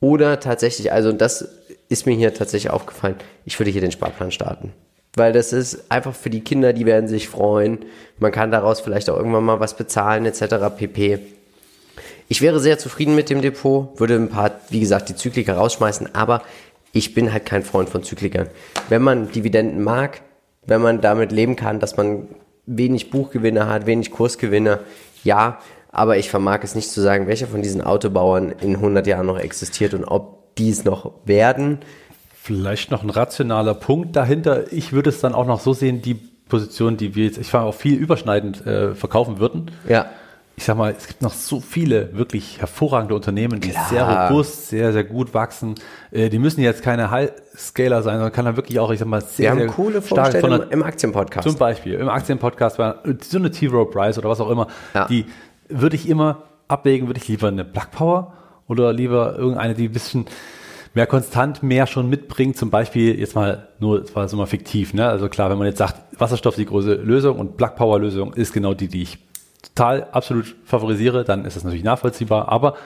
oder tatsächlich, also das ist mir hier tatsächlich aufgefallen, ich würde hier den Sparplan starten. Weil das ist einfach für die Kinder, die werden sich freuen. Man kann daraus vielleicht auch irgendwann mal was bezahlen etc. pp. Ich wäre sehr zufrieden mit dem Depot, würde ein paar, wie gesagt, die Zykliker rausschmeißen, aber ich bin halt kein Freund von Zyklikern. Wenn man Dividenden mag, wenn man damit leben kann, dass man wenig Buchgewinne hat, wenig Kursgewinne, ja, aber ich vermag es nicht zu sagen, welcher von diesen Autobauern in 100 Jahren noch existiert und ob die es noch werden. Vielleicht noch ein rationaler Punkt dahinter. Ich würde es dann auch noch so sehen, die Position, die wir jetzt, ich war auch viel überschneidend äh, verkaufen würden. Ja, Ich sag mal, es gibt noch so viele wirklich hervorragende Unternehmen, die Klar. sehr robust, sehr, sehr gut wachsen. Äh, die müssen jetzt keine High-Scaler sein, sondern kann dann wirklich auch, ich sag mal, sehr, wir haben sehr coole stark von Vorstellungen der, im Aktienpodcast. Zum Beispiel im Aktienpodcast war so eine T-Row Price oder was auch immer. Ja. Die würde ich immer abwägen, würde ich lieber eine Black Power oder lieber irgendeine, die ein bisschen mehr konstant mehr schon mitbringt. Zum Beispiel jetzt mal nur, das war so mal fiktiv, ne? Also klar, wenn man jetzt sagt, Wasserstoff ist die große Lösung und Black Power Lösung ist genau die, die ich total absolut favorisiere, dann ist das natürlich nachvollziehbar. Aber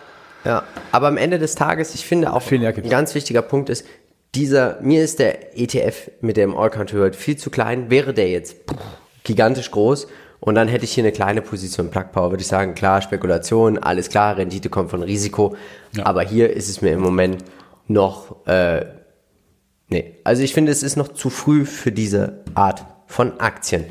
Ja, aber am Ende des Tages, ich finde auch ein ganz wichtiger Punkt ist, dieser, mir ist der ETF mit dem All Country World viel zu klein. Wäre der jetzt gigantisch groß und dann hätte ich hier eine kleine Position Plug Power, würde ich sagen, klar, Spekulation, alles klar, Rendite kommt von Risiko. Aber hier ist es mir im Moment noch, äh, nee. Also ich finde, es ist noch zu früh für diese Art von Aktien,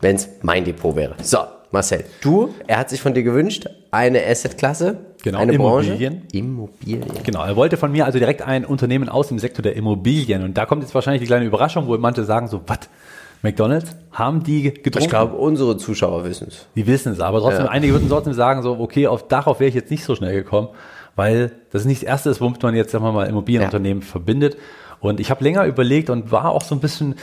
wenn es mein Depot wäre. So, Marcel, du, er hat sich von dir gewünscht, eine Assetklasse, Genau, eine Immobilien. Branche. Immobilien. Genau, er wollte von mir also direkt ein Unternehmen aus dem Sektor der Immobilien. Und da kommt jetzt wahrscheinlich die kleine Überraschung, wo manche sagen so, was, McDonalds, haben die getrunken? Ich glaube, unsere Zuschauer wissen es. Die wissen es, aber trotzdem, Ja. einige würden trotzdem sagen so, okay, auf, darauf wäre ich jetzt nicht so schnell gekommen, weil das nicht das Erste ist, womit man jetzt, sagen wir mal, Immobilienunternehmen verbindet. Und ich habe länger überlegt und war auch so ein bisschen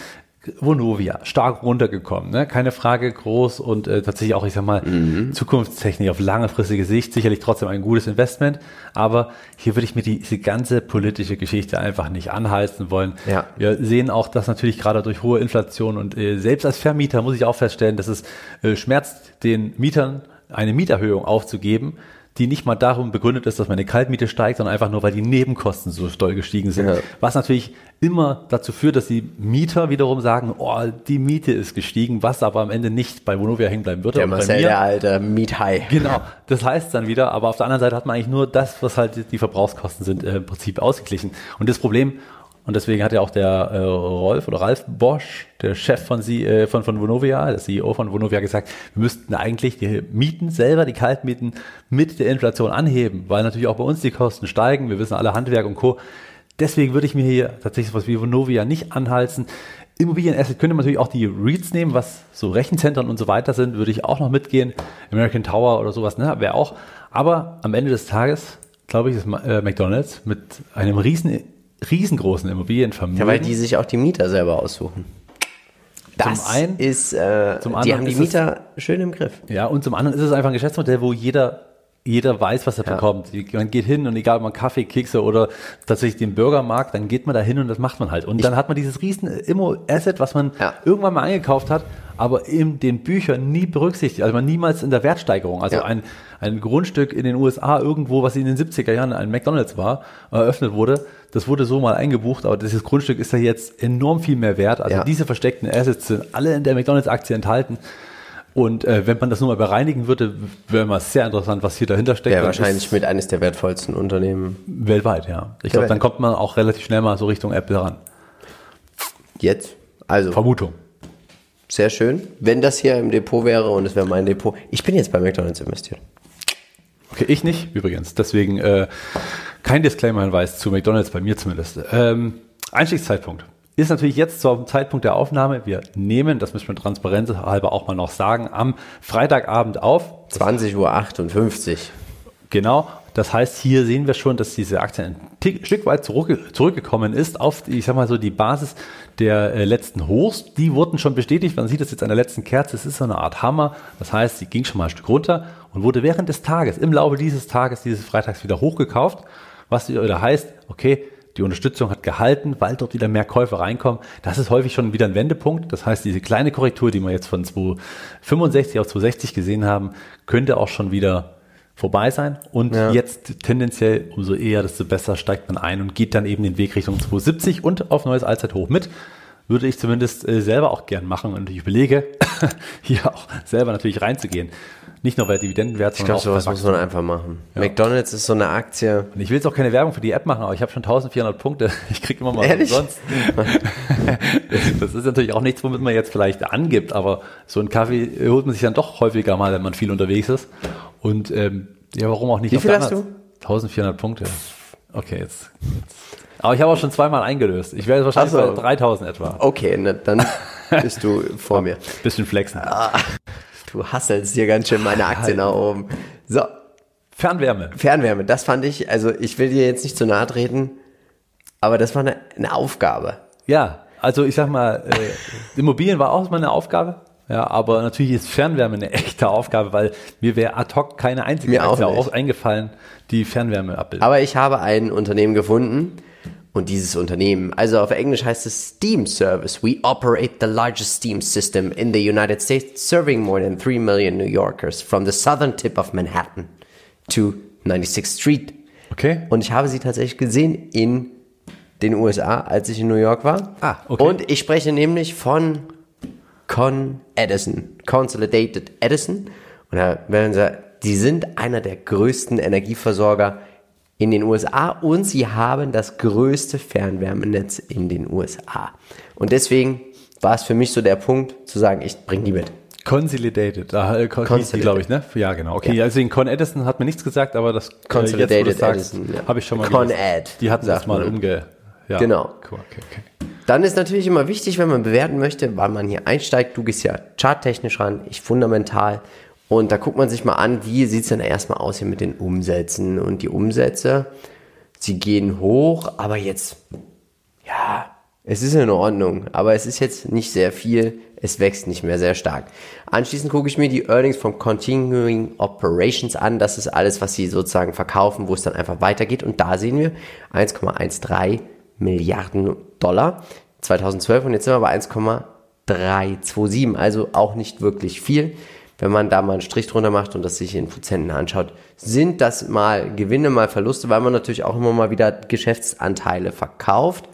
Vonovia, stark runtergekommen, ne? keine Frage, groß und äh, tatsächlich auch, ich sag mal, Zukunftstechnik auf langfristige Sicht, sicherlich trotzdem ein gutes Investment, aber hier würde ich mir die, diese ganze politische Geschichte einfach nicht anheizen wollen. Ja. Wir sehen auch, dass natürlich gerade durch hohe Inflation und äh, selbst als Vermieter muss ich auch feststellen, dass es äh, schmerzt den Mietern eine Mieterhöhung aufzugeben, die nicht mal darum begründet ist, dass meine Kaltmiete steigt, sondern einfach nur, weil die Nebenkosten so doll gestiegen sind. Ja. Was natürlich immer dazu führt, dass die Mieter wiederum sagen, oh, die Miete ist gestiegen, was aber am Ende nicht bei Vonovia hängen bleiben würde. Der Marcel, mir- der alte Miethai. Genau, das heißt dann wieder, aber auf der anderen Seite hat man eigentlich nur das, was halt die Verbrauchskosten sind, äh, im Prinzip ausgeglichen. Und das Problem, und deswegen hat ja auch der äh, Rolf oder Ralf Bosch, der Chef von sie, äh, von, von Vonovia, der CEO von Vonovia, gesagt, wir müssten eigentlich die Mieten selber, die Kaltmieten mit der Inflation anheben, weil natürlich auch bei uns die Kosten steigen. Wir wissen alle Handwerk und Co. Deswegen würde ich mir hier tatsächlich was wie Vonovia nicht anhalten. Immobilienasset könnte man natürlich auch die REITs nehmen, was so Rechenzentren und so weiter sind, würde ich auch noch mitgehen. American Tower oder sowas, ne, wäre auch. Aber am Ende des Tages, glaube ich, ist äh, McDonalds mit einem riesen, riesengroßen Immobilienvermögen. Ja, weil die sich auch die Mieter selber aussuchen. Das Zum einen- ist, äh, zum die anderen haben die ist es- Mieter schön im Griff. Ja, und zum anderen ist es einfach ein Geschäftsmodell, wo jeder, jeder weiß, was er Ja. bekommt. Man geht hin und egal, ob man Kaffee, Kekse oder tatsächlich den Burger mag, dann geht man da hin und das macht man halt. Und dann hat man dieses riesen Immo-Asset, was man Ja. irgendwann mal eingekauft hat, aber in den Büchern nie berücksichtigt. Also man niemals in der Wertsteigerung. Also Ja. ein, ein Grundstück in den USA irgendwo, was in den 70er Jahren ein McDonalds war, eröffnet wurde, das wurde so mal eingebucht, aber dieses Grundstück ist ja jetzt enorm viel mehr wert. Also diese versteckten Assets sind alle in der McDonalds-Aktie enthalten. Und äh, wenn man das nur mal bereinigen würde, wäre mal sehr interessant, was hier dahinter steckt. Dann wahrscheinlich mit eines der wertvollsten Unternehmen weltweit, ja. Ich glaube, dann kommt man auch relativ schnell mal so Richtung Apple ran. jetzt. Also, Vermutung. sehr schön. Wenn das hier im Depot wäre und es wäre mein Depot. Ich bin jetzt bei McDonalds investiert. Okay, ich nicht, übrigens. Deswegen äh, kein Disclaimer-Hinweis zu McDonalds, bei mir zumindest. Ähm, Einstiegszeitpunkt. Ist natürlich jetzt zum Zeitpunkt der Aufnahme. Wir nehmen, das müssen wir Transparenz halber auch mal noch sagen, am Freitagabend auf. 20.58 Uhr. Genau. Das heißt, hier sehen wir schon, dass diese Aktie ein Tick, Stück weit zurück, zurückgekommen ist auf, ich sag mal so, die Basis der äh, letzten Hochs. Die wurden schon bestätigt. Man sieht das jetzt an der letzten Kerze. Es ist so eine Art Hammer. Das heißt, sie ging schon mal ein Stück runter und wurde während des Tages, im Laufe dieses Tages, dieses Freitags wieder hochgekauft. Was wieder heißt, okay, die Unterstützung hat gehalten, weil dort wieder mehr Käufer reinkommen. Das ist häufig schon wieder ein Wendepunkt. Das heißt, diese kleine Korrektur, die wir jetzt von 265 auf 260 gesehen haben, könnte auch schon wieder vorbei sein. Und Ja. jetzt tendenziell, umso eher, desto besser steigt man ein und geht dann eben den Weg Richtung 270 und auf neues Allzeithoch mit. Würde ich zumindest äh, selber auch gern machen und ich überlege, hier auch selber natürlich reinzugehen. Nicht nur bei Dividendenwert, Ich sondern glaube, auch sowas muss man einfach machen. McDonalds ist so eine Aktie. und ich will jetzt auch keine Werbung für die App machen, aber ich habe schon 1400 Punkte. Ich kriege immer mal Ehrlich? sonst. das ist natürlich auch nichts, womit man jetzt vielleicht angibt, aber so einen Kaffee holt man sich dann doch häufiger mal, wenn man viel unterwegs ist. Und ähm, ja, warum auch nicht? Wie auf viel hast anderen- 1400 Punkte. Okay, jetzt. jetzt. Aber ich habe auch schon zweimal eingelöst. Ich werde wahrscheinlich so. bei 3000 etwa. Okay, ne, dann bist du vor mir. Bisschen flexen. Du hasselst hier ganz schön meine Aktie nach oben. So, Fernwärme. Fernwärme, das fand ich, also ich will dir jetzt nicht zu nahe treten, aber das war eine, eine Aufgabe. Ja, also ich sag mal, äh, Immobilien war auch mal eine Aufgabe. Ja, aber natürlich ist Fernwärme eine echte Aufgabe, weil mir wäre ad hoc keine einzige Mir auch Aktie nicht. auch eingefallen, die Fernwärme abbildet. Aber ich habe ein Unternehmen gefunden und dieses Unternehmen, also auf Englisch heißt es Steam Service. We operate the largest steam system in the United States, serving more than 3 million New Yorkers from the southern tip of Manhattan to 96th Street. Okay. Und ich habe sie tatsächlich gesehen in den USA, als ich in New York war. Ah, okay. Und ich spreche nämlich von Con Edison, Consolidated Edison. Und da werden sie, die sind einer der größten Energieversorger in den USA und sie haben das größte Fernwärmenetz in den USA. Und deswegen war es für mich so der Punkt zu sagen, ich bringe die mit. Consolidated, ah, äh, glaube ich, ne? Ja, genau. Okay, Ja. also in Con Edison hat mir nichts gesagt, aber das äh, Consolidated jetzt, sagst, Edison, ja. habe ich schon mal Con. Ed, Die hatten das mal umge... Ja. Genau. Cool, okay, okay. Dann ist natürlich immer wichtig, wenn man bewerten möchte, wann man hier einsteigt. Du gehst ja charttechnisch ran, ich fundamental. Und da guckt man sich mal an, wie sieht es denn erstmal aus hier mit den Umsätzen. Und die Umsätze, sie gehen hoch, aber jetzt, ja, es ist in Ordnung. Aber es ist jetzt nicht sehr viel, es wächst nicht mehr sehr stark. Anschließend gucke ich mir die Earnings von Continuing Operations an. Das ist alles, was sie sozusagen verkaufen, wo es dann einfach weitergeht. Und da sehen wir 1,13 Milliarden Dollar 2012 und jetzt sind wir bei 1,327, also auch nicht wirklich viel. Wenn man da mal einen Strich drunter macht und das sich in Prozenten anschaut, sind das mal Gewinne, mal Verluste, weil man natürlich auch immer mal wieder Geschäftsanteile verkauft.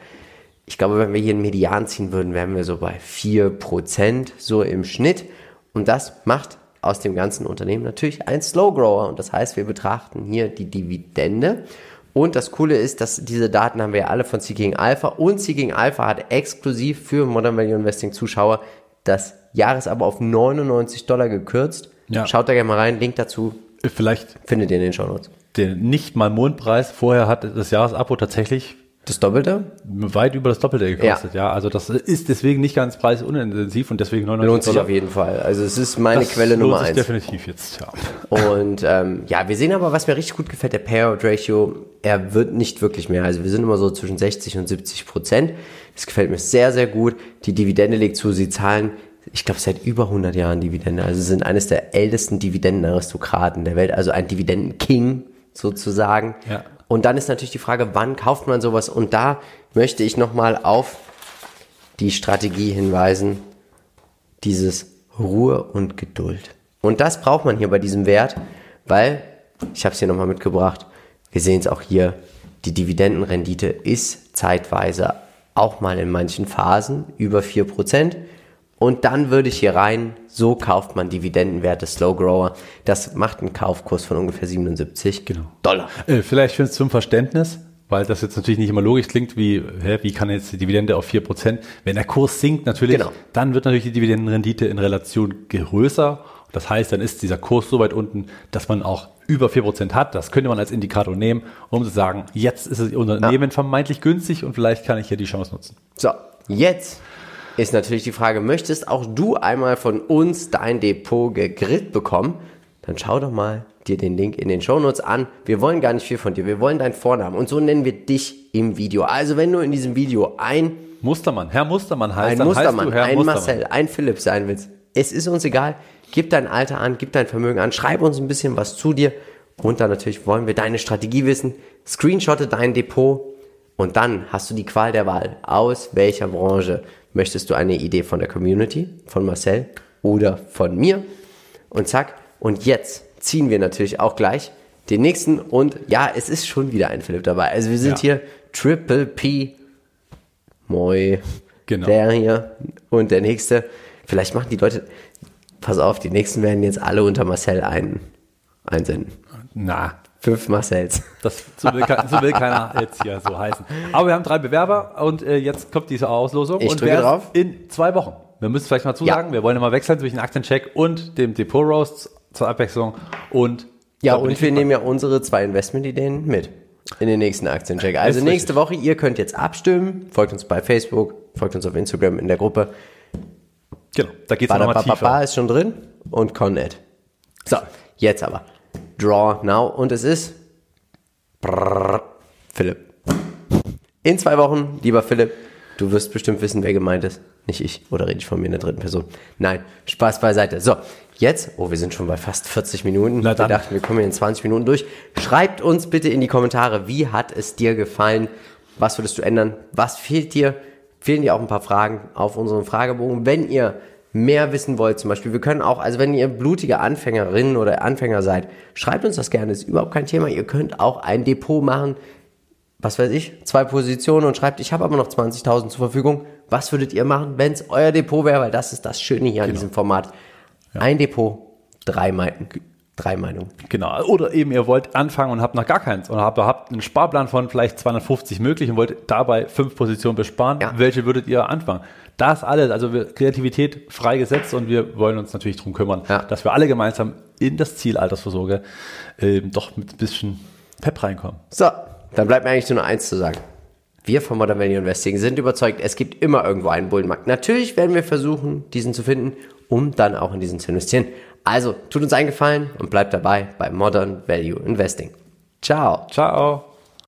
Ich glaube, wenn wir hier einen Median ziehen würden, wären wir so bei 4% so im Schnitt. Und das macht aus dem ganzen Unternehmen natürlich ein Slow Grower. Und das heißt, wir betrachten hier die Dividende. Und das Coole ist, dass diese Daten haben wir ja alle von Seeking Alpha und Seeking Alpha hat exklusiv für Modern Value Investing Zuschauer das Jahresabo auf 99 Dollar gekürzt. Ja. Schaut da gerne mal rein, Link dazu Vielleicht findet ihr in den Show Notes. den nicht mal Mondpreis. Vorher hat das Jahresabo tatsächlich Das Doppelte weit über das Doppelte gekostet. Ja, also das ist deswegen nicht ganz preisunintensiv und deswegen 99 lohnt sich Dollar. auf jeden Fall. Also es ist meine Das Quelle lohnt Nummer sich eins. definitiv jetzt, ja. Und ähm, ja, wir sehen aber, was mir richtig gut gefällt, der Payout Ratio, er wird nicht wirklich mehr. Also wir sind immer so zwischen 60 und 70 Prozent. Das gefällt mir sehr, sehr gut. Die Dividende legt zu, sie zahlen, ich glaube, seit über 100 Jahren Dividende. Also sie sind eines der ältesten Dividendenaristokraten der Welt, also ein Dividendenking sozusagen. Ja. Und dann ist natürlich die Frage, wann kauft man sowas? Und da möchte ich nochmal auf die Strategie hinweisen, dieses Ruhe und Geduld. Und das braucht man hier bei diesem Wert, weil, ich habe es hier nochmal mitgebracht, wir sehen es auch hier, die Dividendenrendite ist zeitweise auch mal in manchen Phasen über 4%. Und dann würde ich hier rein, so kauft man Dividendenwerte Slow Grower. Das macht einen Kaufkurs von ungefähr 77 Genau. Dollar. Äh, vielleicht für zum Verständnis, weil das jetzt natürlich nicht immer logisch klingt, wie, hä, wie kann jetzt die Dividende auf 4%? Wenn der Kurs sinkt natürlich, Genau. dann wird natürlich die Dividendenrendite in Relation größer. Das heißt, dann ist dieser Kurs so weit unten, dass man auch über 4% hat. Das könnte man als Indikator nehmen, um zu sagen, jetzt ist das Unternehmen vermeintlich günstig und vielleicht kann ich hier die Chance nutzen. So, jetzt ist natürlich die Frage, möchtest auch du einmal von uns dein Depot gegrillt bekommen? Dann schau doch mal dir den Link in den Shownotes an. Wir wollen gar nicht viel von dir, wir wollen deinen Vornamen und so nennen wir dich im Video. Also wenn du in diesem Video ein, Mustermann, Herr Mustermann heißt, ein dann Mustermann, heißt du Herr ein Mustermann. Marcel, ein Philipp sein willst, es ist uns egal. Gib dein Alter an, gib dein Vermögen an, schreib uns ein bisschen was zu dir und dann natürlich wollen wir deine Strategie wissen. Screenshotte dein Depot und dann hast du die Qual der Wahl. Aus welcher Branche möchtest du eine Idee von der Community, von Marcel oder von mir? Und zack. Und jetzt ziehen wir natürlich auch gleich den nächsten. Und ja, es ist schon wieder ein Philipp dabei. Also wir sind Ja. hier Triple P. Moi. Genau. Der hier und der nächste. Vielleicht machen die Leute. Pass auf, die nächsten werden jetzt alle unter Marcel ein, einsenden. Na, Fünf Marcells. Das so will, so will keiner jetzt hier so heißen. Aber wir haben drei Bewerber und äh, jetzt kommt diese Auslosung. Ich und drücke wer- drauf. In zwei Wochen. Wir müssen vielleicht mal zusagen, Ja. wir wollen immer wechseln zwischen Aktiencheck und dem Depot Roast zur Abwechslung. Und Ja, und wir nehmen ja unsere zwei Investmentideen mit in den nächsten Aktiencheck. Also Ist nächste Woche, ihr könnt jetzt abstimmen. Folgt uns bei Facebook, folgt uns auf Instagram in der Gruppe. Genau, da geht es nochmal tiefer. ist schon drin und Connet. So, jetzt aber. Draw now und es ist Brrr, Philipp. In zwei Wochen, lieber Philipp, du wirst bestimmt wissen, wer gemeint ist. Nicht ich, oder rede ich von mir in der dritten Person? Nein, Spaß beiseite. So, jetzt, oh, wir sind schon bei fast 40 Minuten. Wir dachten, wir kommen hier in 20 Minuten durch. Schreibt uns bitte in die Kommentare, wie hat es dir gefallen? Was würdest du ändern? Was fehlt dir? Fehlen dir auch ein paar Fragen auf unserem Fragebogen? Wenn ihr mehr wissen wollt, zum Beispiel, wir können auch, also wenn ihr blutige Anfängerinnen oder Anfänger seid, schreibt uns das gerne, ist überhaupt kein Thema. Ihr könnt auch ein Depot machen, was weiß ich, zwei Positionen und schreibt, ich habe aber noch 20.000 zur Verfügung. Was würdet ihr machen, wenn es euer Depot wäre? Weil das ist das Schöne hier an diesem Format. Ein Depot, drei Meinungen. Drei Meinungen. Genau. Oder eben ihr wollt anfangen und habt noch gar keins oder habt, habt einen Sparplan von vielleicht 250 möglich und wollt dabei fünf Positionen besparen. Ja. Welche würdet ihr anfangen? Das alles, also wir, Kreativität freigesetzt und wir wollen uns natürlich darum kümmern, Ja. dass wir alle gemeinsam in das Ziel Altersvorsorge ähm, doch mit ein bisschen Pep reinkommen. So, dann bleibt mir eigentlich nur noch eins zu sagen. Wir von Modern Value Investing sind überzeugt, es gibt immer irgendwo einen Bullenmarkt. Natürlich werden wir versuchen, diesen zu finden, um dann auch in diesen zu investieren. Also, tut uns einen Gefallen und bleibt dabei bei Modern Value Investing. Ciao. Ciao.